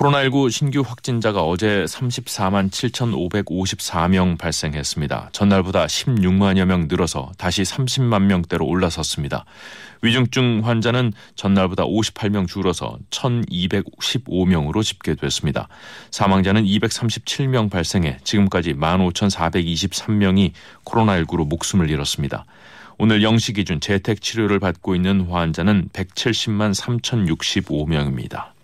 코로나19 신규 확진자가 어제 34만 7,554명 발생했습니다. 전날보다 16만여 명 늘어서 다시 30만 명대로 올라섰습니다. 위중증 환자는 전날보다 58명 줄어서 1,215명으로 집계됐습니다. 사망자는 237명 발생해 지금까지 15,423명이 코로나19로 목숨을 잃었습니다. 오늘 0시 기준 재택 치료를 받고 있는 환자는 170만 3,065명입니다.